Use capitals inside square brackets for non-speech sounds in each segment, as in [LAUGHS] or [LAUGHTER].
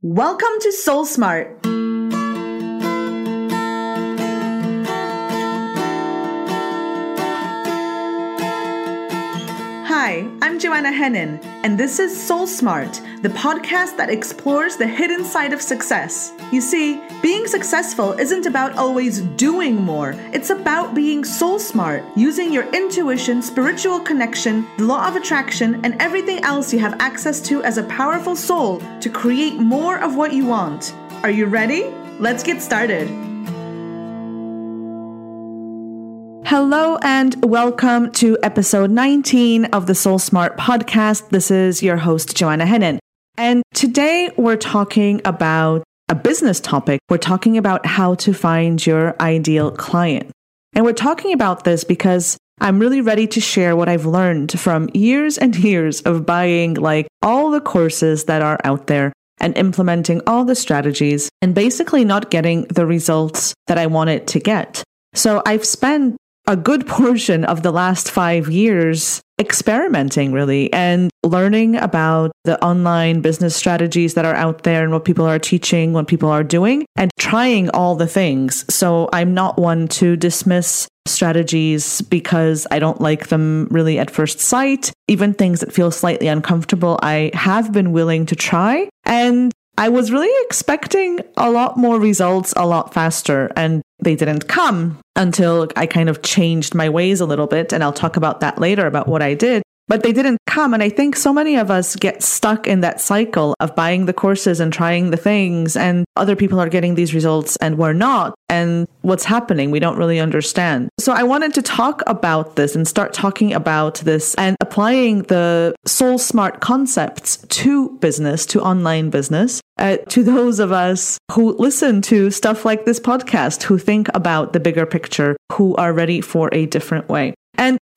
Welcome to Soul Smart. Hi, I'm Joanna Hennon, and this is Soul Smart, the podcast that explores the hidden side of success. You see, being successful isn't about always doing more, it's about being soul smart, using your intuition, spiritual connection, the law of attraction, and everything else you have access to as a powerful soul to create more of what you want. Are you ready? Let's get started. Hello and welcome to episode 19 of the Soul Smart podcast. This is your host, Joanna Hennon. And today we're talking about a business topic. We're talking about how to find your ideal client. And we're talking about this because I'm really ready to share what I've learned from years and years of buying like all the courses that are out there and implementing all the strategies and basically not getting the results that I wanted to get. So I've spent a good portion of the last five years experimenting really and learning about the online business strategies that are out there and what people are teaching, what people are doing, and trying all the things. So I'm not one to dismiss strategies because I don't like them really at first sight. Even things that feel slightly uncomfortable, I have been willing to try. And I was really expecting a lot more results a lot faster, and they didn't come until I kind of changed my ways a little bit. And I'll talk about that later about what I did but they didn't come. And I think so many of us get stuck in that cycle of buying the courses and trying the things, and other people are getting these results and we're not. And what's happening, we don't really understand. So I wanted to talk about this and start talking about this and applying the soul smart concepts to business, to online business, uh, to those of us who listen to stuff like this podcast, who think about the bigger picture, who are ready for a different way.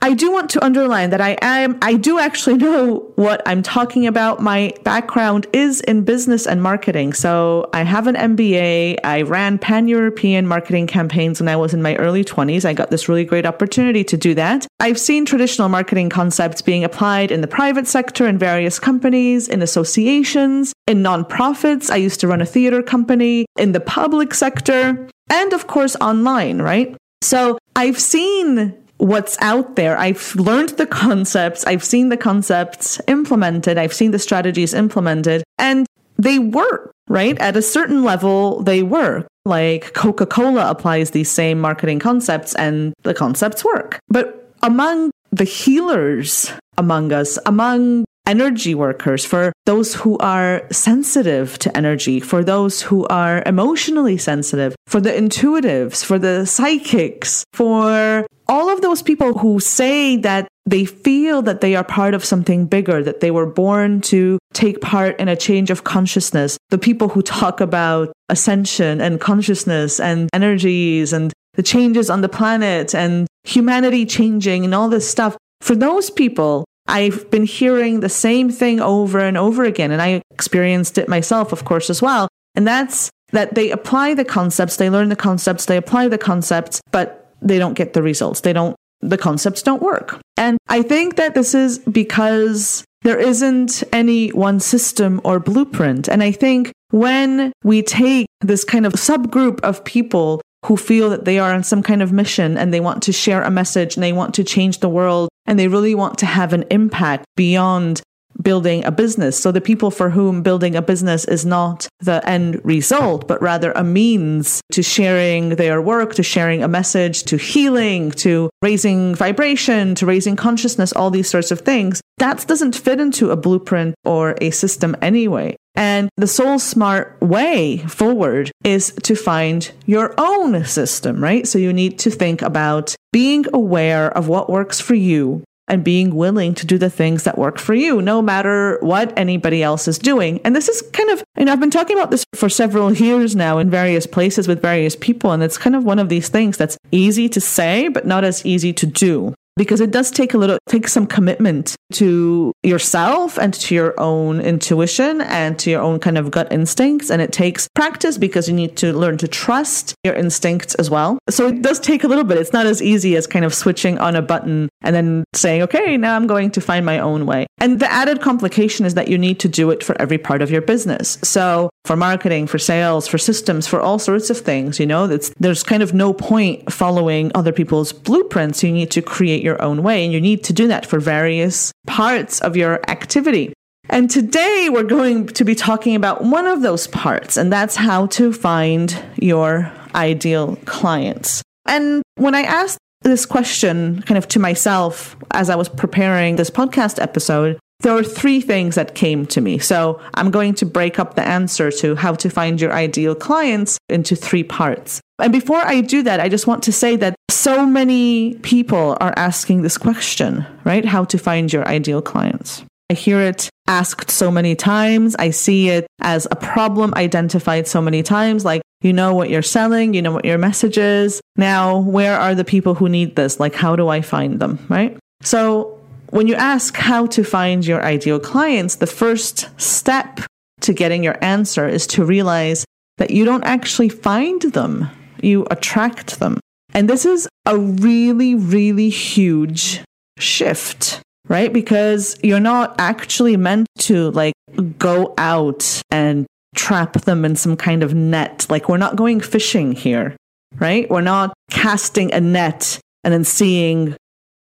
I do want to underline that I am, I do actually know what I'm talking about. My background is in business and marketing. So I have an MBA. I ran pan European marketing campaigns when I was in my early 20s. I got this really great opportunity to do that. I've seen traditional marketing concepts being applied in the private sector, in various companies, in associations, in nonprofits. I used to run a theater company, in the public sector, and of course online, right? So I've seen what's out there. I've learned the concepts, I've seen the concepts implemented, I've seen the strategies implemented, and they work, right? At a certain level, they work. Like Coca Cola applies these same marketing concepts, and the concepts work. But among the healers among us, among energy workers, for those who are sensitive to energy, for those who are emotionally sensitive, for the intuitives, for the psychics, for all of those people who say that they feel that they are part of something bigger, that they were born to take part in a change of consciousness, the people who talk about ascension and consciousness and energies and the changes on the planet and humanity changing and all this stuff, for those people, I've been hearing the same thing over and over again. And I experienced it myself, of course, as well. And that's that they apply the concepts, they learn the concepts, they apply the concepts, but they don't get the results. They don't, the concepts don't work. And I think that this is because there isn't any one system or blueprint. And I think when we take this kind of subgroup of people who feel that they are on some kind of mission and they want to share a message and they want to change the world and they really want to have an impact beyond building a business. So the people for whom building a business is not the end result, but rather a means to sharing their work, to sharing a message, to healing, to raising vibration, to raising consciousness, all these sorts of things. That doesn't fit into a blueprint or a system anyway. And the soul smart way forward is to find your own system, right? So you need to think about being aware of what works for you and being willing to do the things that work for you, no matter what anybody else is doing. And this is kind of, you know, I've been talking about this for several years now in various places with various people. And it's kind of one of these things that's easy to say, but not as easy to do. Because it does take a little take some commitment to yourself and to your own intuition and to your own kind of gut instincts. And it takes practice because you need to learn to trust your instincts as well. So it does take a little bit. It's not as easy as kind of switching on a button and then saying okay now i'm going to find my own way. And the added complication is that you need to do it for every part of your business. So for marketing for sales for systems for all sorts of things you know there's kind of no point following other people's blueprints. You need to create your own way. And you need to do that for various parts of your activity. And today we're going to be talking about one of those parts, and that's how to find your ideal clients. And when I asked this question kind of to myself as I was preparing this podcast episode, there were three things that came to me. So I'm going to break up the answer to how to find your ideal clients into three parts. And before I do that, I just want to say that so many people are asking this question, right? How to find your ideal clients. I hear it asked so many times. I see it as a problem identified so many times. Like, you know what you're selling, you know what your message is. Now, where are the people who need this? Like, how do I find them, right? So, when you ask how to find your ideal clients, the first step to getting your answer is to realize that you don't actually find them, you attract them. And this is a really, really huge shift, right? Because you're not actually meant to like go out and trap them in some kind of net. Like we're not going fishing here, right? We're not casting a net and then seeing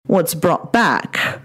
what's brought back.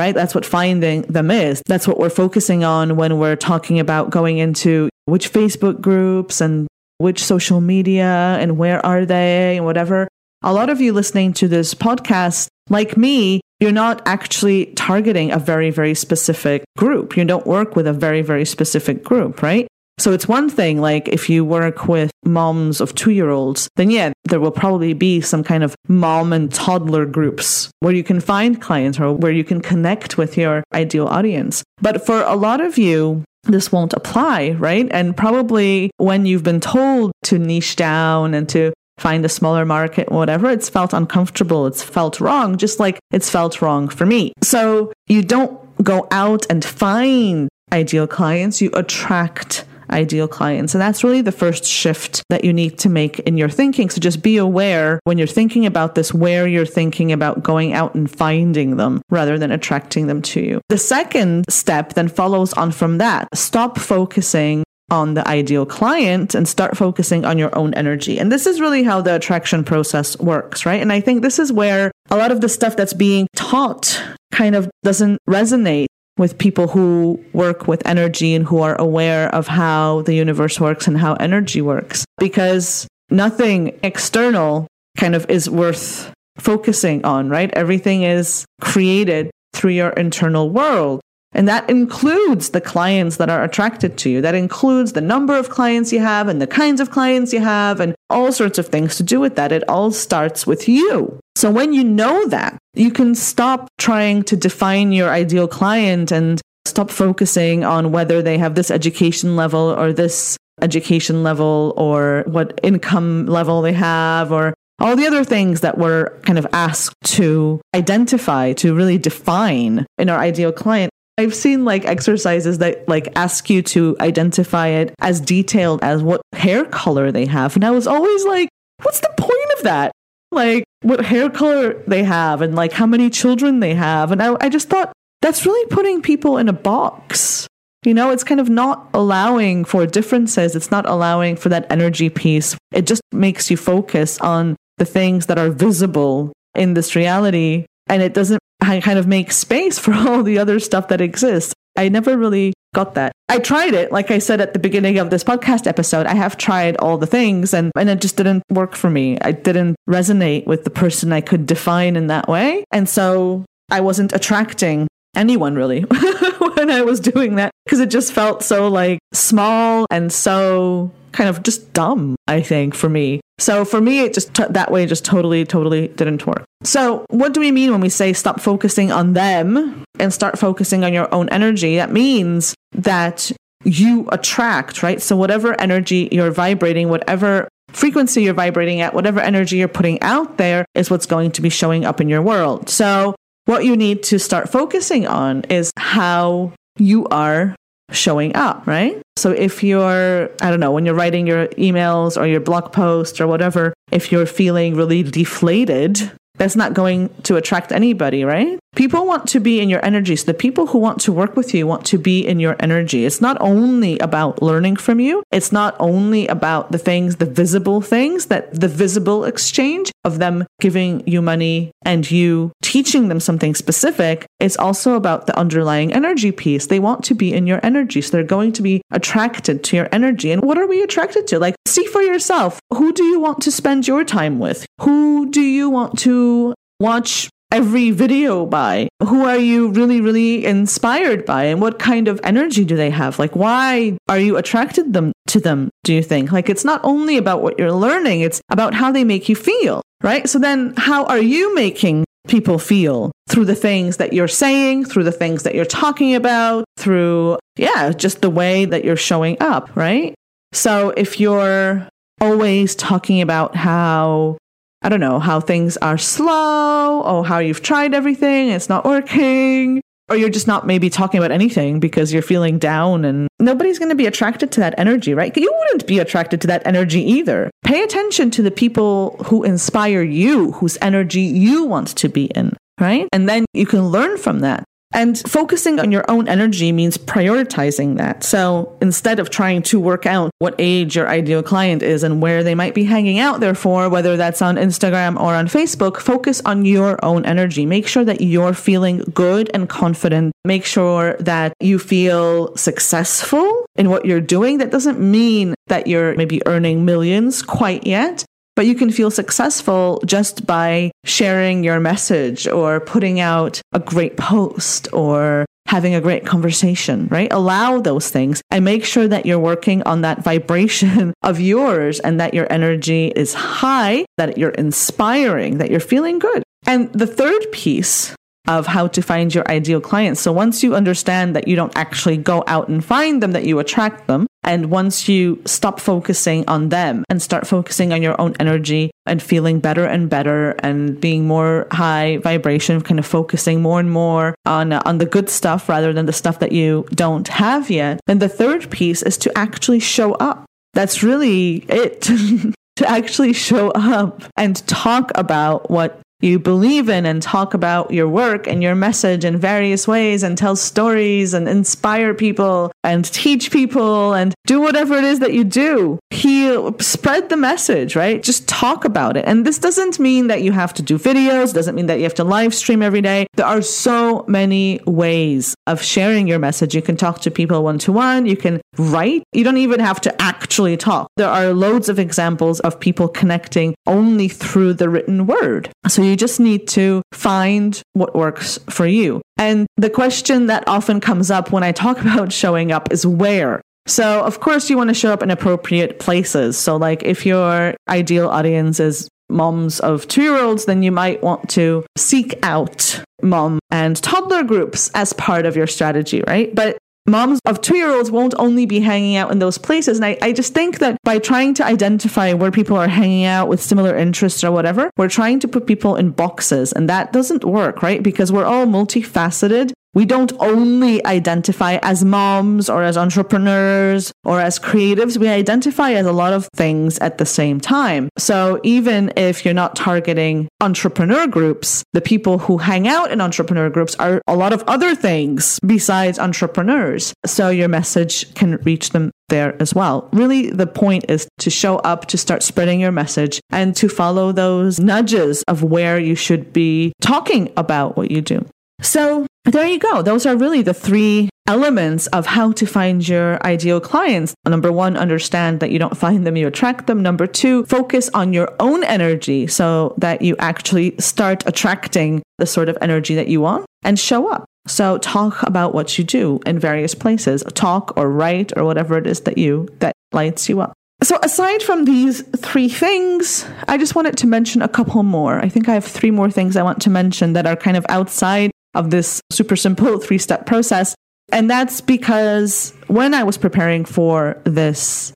Right? That's what finding them is. That's what we're focusing on when we're talking about going into which Facebook groups and which social media and where are they and whatever a lot of you listening to this podcast, like me, you're not actually targeting a very, very specific group. You don't work with a very, very specific group, right? So it's one thing, like if you work with moms of two year olds, then yeah, there will probably be some kind of mom and toddler groups where you can find clients or where you can connect with your ideal audience. But for a lot of you, this won't apply, right? And probably when you've been told to niche down and to find a smaller market, whatever, it's felt uncomfortable. It's felt wrong, just like it's felt wrong for me. So you don't go out and find ideal clients, you attract ideal clients. And that's really the first shift that you need to make in your thinking. So just be aware when you're thinking about this, where you're thinking about going out and finding them rather than attracting them to you. The second step then follows on from that. Stop focusing on the ideal client and start focusing on your own energy. And this is really how the attraction process works, right? And I think this is where a lot of the stuff that's being taught kind of doesn't resonate with people who work with energy and who are aware of how the universe works and how energy works. Because nothing external kind of is worth focusing on, right? Everything is created through your internal world. And that includes the clients that are attracted to you. That includes the number of clients you have and the kinds of clients you have and all sorts of things to do with that. It all starts with you. So when you know that, you can stop trying to define your ideal client and stop focusing on whether they have this education level or this education level or what income level they have or all the other things that we're kind of asked to identify, to really define in our ideal client. I've seen like exercises that like ask you to identify it as detailed as what hair color they have. And I was always like, what's the point of that? Like what hair color they have and like how many children they have. And I, I just thought that's really putting people in a box. You know, it's kind of not allowing for differences. It's not allowing for that energy piece. It just makes you focus on the things that are visible in this reality. And it doesn't kind of make space [LAUGHS] for all the other stuff that exists. I never really got that. I tried it, like I said at the beginning of this podcast episode. I have tried all the things and, and it just didn't work for me. I didn't resonate with the person I could define in that way. And so I wasn't attracting anyone really [LAUGHS] when I was doing that because it just felt so like small and so kind of just dumb, I think, for me. So for me, it just t- that way just totally, totally didn't work. So what do we mean when we say stop focusing on them and start focusing on your own energy? That means that you attract, right? So whatever energy you're vibrating, whatever frequency you're vibrating at, whatever energy you're putting out there is what's going to be showing up in your world. So, what you need to start focusing on is how you are showing up, right? So if you're, I don't know, when you're writing your emails or your blog posts or whatever, if you're feeling really deflated, that's not going to attract anybody, right? People want to be in your energy. So the people who want to work with you want to be in your energy. It's not only about learning from you. It's not only about the things, the visible things that the visible exchange of them giving you money and you teaching them something specific. It's also about the underlying energy piece. They want to be in your energy. So they're going to be attracted to your energy. And what are we attracted to? Like, see for yourself. Who do you want to spend your time with? Who do you want to watch every video by? Who are you really, really inspired by? And what kind of energy do they have? Like, why are you attracted them to them, do you think? Like, it's not only about what you're learning, it's about how they make you feel, right? So then how are you making people feel through the things that you're saying, through the things that you're talking about, through, yeah, just the way that you're showing up, right? So if you're always talking about how I don't know, how things are slow or how you've tried everything, it's not working, or you're just not maybe talking about anything because you're feeling down and nobody's going to be attracted to that energy, right? You wouldn't be attracted to that energy either. Pay attention to the people who inspire you, whose energy you want to be in, right? And then you can learn from that. And focusing on your own energy means prioritizing that. So instead of trying to work out what age your ideal client is and where they might be hanging out there for, whether that's on Instagram or on Facebook, focus on your own energy. Make sure that you're feeling good and confident. Make sure that you feel successful in what you're doing. That doesn't mean that you're maybe earning millions quite yet, but you can feel successful just by sharing your message or putting out a great post or having a great conversation, right? Allow those things and make sure that you're working on that vibration [LAUGHS] of yours and that your energy is high, that you're inspiring, that you're feeling good. And the third piece of how to find your ideal clients. So once you understand that you don't actually go out and find them, that you attract them, and once you stop focusing on them and start focusing on your own energy and feeling better and better and being more high vibration, kind of focusing more and more on, uh, on the good stuff rather than the stuff that you don't have yet, then the third piece is to actually show up. That's really it. [LAUGHS] to actually show up and talk about what you believe in and talk about your work and your message in various ways and tell stories and inspire people and teach people and do whatever it is that you do. Heal, spread the message, right? Just talk about it. And this doesn't mean that you have to do videos, doesn't mean that you have to live stream every day. There are so many ways of sharing your message. You can talk to people one to one, you can write. You don't even have to actually talk. There are loads of examples of people connecting only through the written word. So you just need to find what works for you. And the question that often comes up when I talk [LAUGHS] about showing up is where. So, of course, you want to show up in appropriate places. So, like if your ideal audience is moms of two year olds, then you might want to seek out mom and toddler groups as part of your strategy, right? But moms of two year olds won't only be hanging out in those places. And I, I just think that by trying to identify where people are hanging out with similar interests or whatever, we're trying to put people in boxes. And that doesn't work, right? Because we're all multifaceted we don't only identify as moms or as entrepreneurs or as creatives. We identify as a lot of things at the same time. So even if you're not targeting entrepreneur groups, the people who hang out in entrepreneur groups are a lot of other things besides entrepreneurs. So your message can reach them there as well. Really, the point is to show up, to start spreading your message, and to follow those nudges of where you should be talking about what you do. So there you go. Those are really the three elements of how to find your ideal clients. Number one, understand that you don't find them, you attract them. Number two, focus on your own energy so that you actually start attracting the sort of energy that you want and show up. So talk about what you do in various places. Talk or write or whatever it is that you that lights you up. So, aside from these three things, I just wanted to mention a couple more. I think I have three more things I want to mention that are kind of outside of this super simple three step process. And that's because when I was preparing for this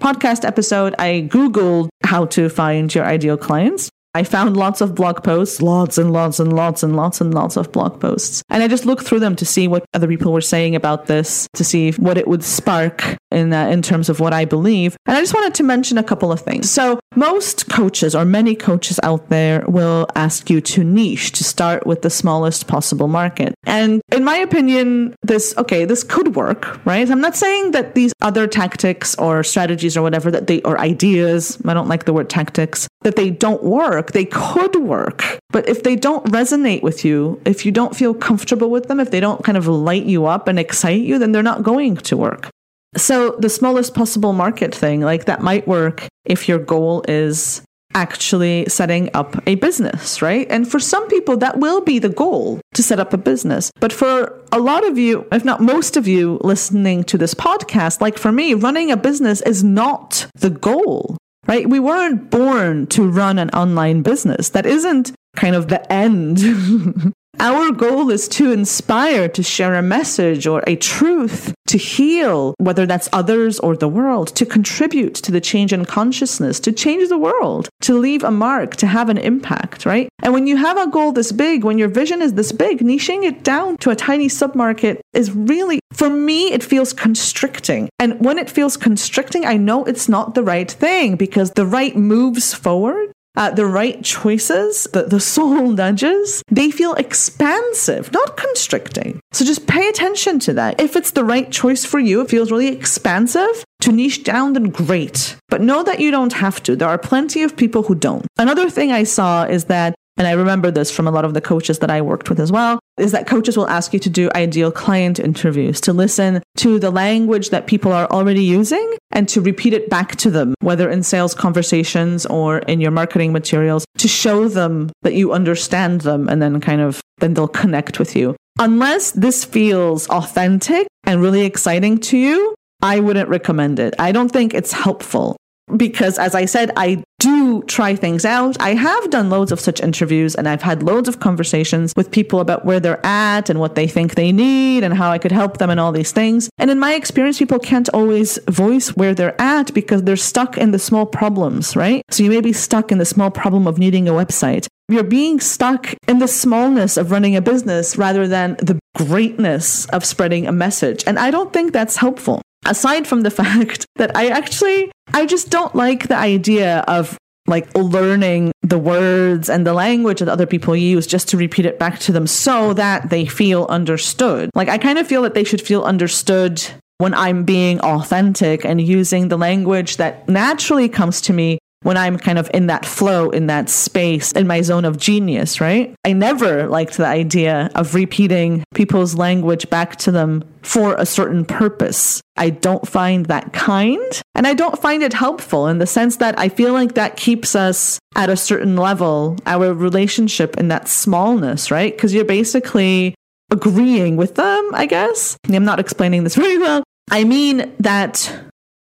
podcast episode, I Googled how to find your ideal clients. I found lots of blog posts, lots and lots and lots and lots and lots of blog posts. And I just looked through them to see what other people were saying about this, to see what it would spark in uh, in terms of what I believe. And I just wanted to mention a couple of things. So, most coaches or many coaches out there will ask you to niche, to start with the smallest possible market. And in my opinion, this okay, this could work, right? I'm not saying that these other tactics or strategies or whatever that they or ideas, I don't like the word tactics, that they don't work. They could work. But if they don't resonate with you, if you don't feel comfortable with them, if they don't kind of light you up and excite you, then they're not going to work. So the smallest possible market thing, like that might work if your goal is actually setting up a business, right? And for some people, that will be the goal to set up a business. But for a lot of you, if not most of you listening to this podcast, like for me, running a business is not the goal right? We weren't born to run an online business. That isn't kind of the end. [LAUGHS] Our goal is to inspire, to share a message or a truth, to heal, whether that's others or the world, to contribute to the change in consciousness, to change the world, to leave a mark, to have an impact, right? And when you have a goal this big, when your vision is this big, niching it down to a tiny submarket is really, for me, it feels constricting. And when it feels constricting, I know it's not the right thing because the right moves forward uh, the right choices, the, the soul [LAUGHS] nudges, they feel expansive, not constricting. So just pay attention to that. If it's the right choice for you, it feels really expansive to niche down, then great. But know that you don't have to. There are plenty of people who don't. Another thing I saw is that and I remember this from a lot of the coaches that I worked with as well, is that coaches will ask you to do ideal client interviews, to listen to the language that people are already using and to repeat it back to them, whether in sales conversations or in your marketing materials, to show them that you understand them and then kind of, then they'll connect with you. Unless this feels authentic and really exciting to you, I wouldn't recommend it. I don't think it's helpful because as I said, I do try things out. I have done loads of such interviews and I've had loads of conversations with people about where they're at and what they think they need and how I could help them and all these things. And in my experience, people can't always voice where they're at because they're stuck in the small problems, right? So you may be stuck in the small problem of needing a website. You're being stuck in the smallness of running a business rather than the greatness of spreading a message. And I don't think that's helpful aside from the [LAUGHS] fact that I actually I just don't like the idea of like learning the words and the language that other people use just to repeat it back to them so that they feel understood. Like I kind of feel that they should feel understood when I'm being authentic and using the language that naturally comes to me when I'm kind of in that flow, in that space, in my zone of genius, right? I never liked the idea of repeating people's language back to them for a certain purpose. I don't find that kind and I don't find it helpful in the sense that I feel like that keeps us at a certain level, our relationship in that smallness, right? Because you're basically agreeing with them, I guess. I'm not explaining this [LAUGHS] very well. I mean that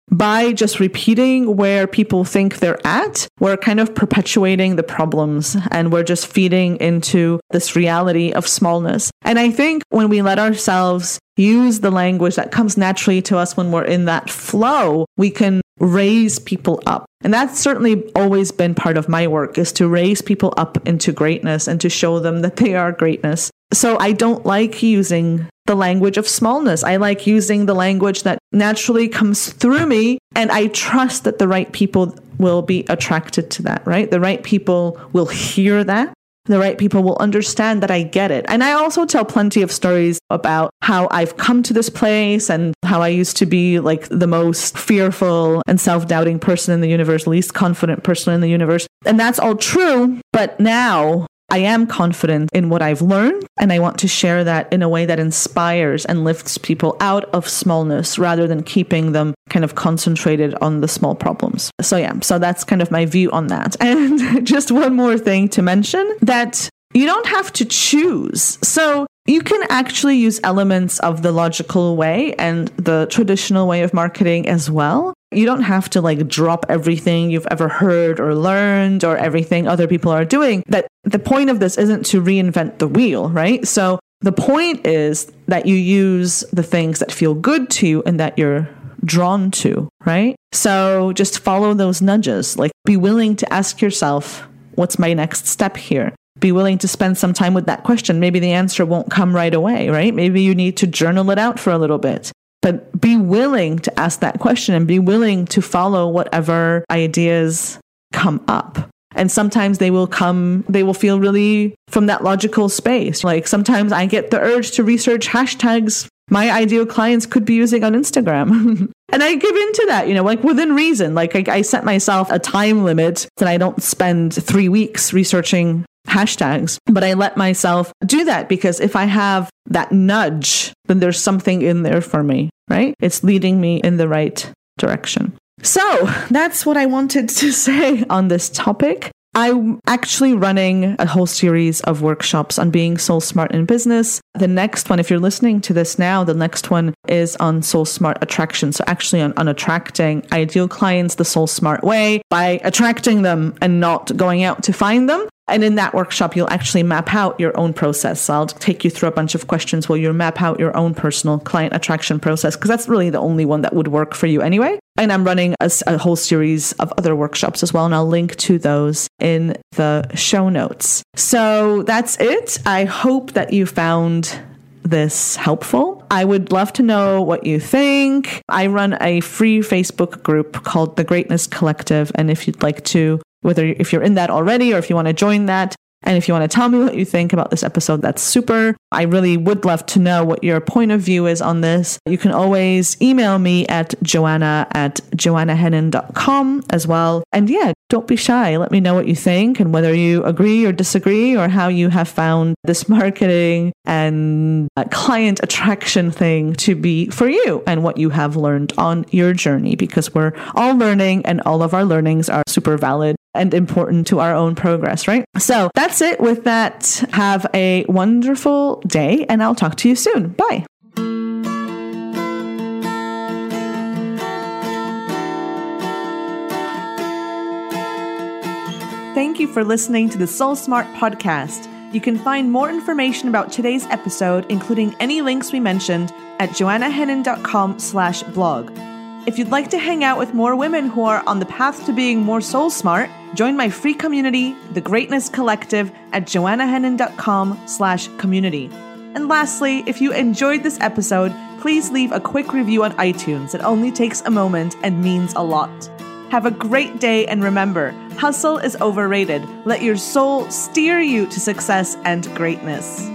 by just repeating where people think they're at, we're kind of perpetuating the problems and we're just feeding into this reality of smallness. And I think when we let ourselves use the language that comes naturally to us when we're in that flow, we can raise people up. And that's certainly always been part of my work is to raise people up into greatness and to show them that they are greatness. So I don't like using the language of smallness. I like using the language that naturally comes through me. And I trust that the right people will be attracted to that, right? The right people will hear that. The right people will understand that I get it. And I also tell plenty of stories about how I've come to this place and how I used to be like the most fearful and self doubting person in the universe, least confident person in the universe. And that's all true. But now I am confident in what I've learned, and I want to share that in a way that inspires and lifts people out of smallness rather than keeping them kind of concentrated on the small problems. So, yeah, so that's kind of my view on that. [LAUGHS] And just one more thing to mention that you don't have to choose. So, you can actually use elements of the logical way and the traditional way of marketing as well. You don't have to like drop everything you've ever heard or learned or everything other people are doing. That the point of this isn't to reinvent the wheel, right? So the point is that you use the things that feel good to you and that you're drawn to, right? So just follow those nudges. Like be willing to ask yourself, what's my next step here? Be willing to spend some time with that question. Maybe the answer won't come right away, right? Maybe you need to journal it out for a little bit. But be willing to ask that question and be willing to follow whatever ideas come up. And sometimes they will come, they will feel really from that logical space. Like sometimes I get the urge to research hashtags my ideal clients could be using on Instagram. [LAUGHS] and I give into that, you know, like within reason. Like I, I set myself a time limit that I don't spend three weeks researching hashtags, but I let myself do that because if I have that nudge, then there's something in there for me, right? It's leading me in the right direction. So that's what I wanted to [LAUGHS] say on this topic. I'm actually running a whole series of workshops on being soul smart in business. The next one, if you're listening to this now, the next one is on soul smart attraction. So actually on, on attracting ideal clients the soul smart way by attracting them and not going out to find them. And in that workshop, you'll actually map out your own process. So I'll take you through a bunch of questions while you map out your own personal client attraction process, because that's really the only one that would work for you anyway. And I'm running a, a, whole series of other workshops as well. And I'll link to those in the show notes. So that's it. I hope that you found this helpful. I would love to know what you think. I run a free Facebook group called The Greatness Collective. And if you'd like to whether if you're in that already or if you want to join that. And if you want to tell me what you think about this episode, that's super. I really would love to know what your point of view is on this. You can always email me at joanna at joannahennon.com as well. And yeah, don't be shy. Let me know what you think and whether you agree or disagree or how you have found this marketing and client attraction thing to be for you and what you have learned on your journey because we're all learning and all of our learnings are super valid and important to our own progress, right? So that's it with that. Have a wonderful day and I'll talk to you soon. Bye. Thank you for listening to the Soul Smart podcast. You can find more information about today's episode, including any links we mentioned, at joannahennon.com slash blog. If you'd like to hang out with more women who are on the path to being more soul smart, join my free community, The Greatness Collective, at joannahennon.com slash community. And lastly, if you enjoyed this episode, please leave a quick review on iTunes. It only takes a moment and means a lot. Have a great day and remember, hustle is overrated. Let your soul steer you to success and greatness.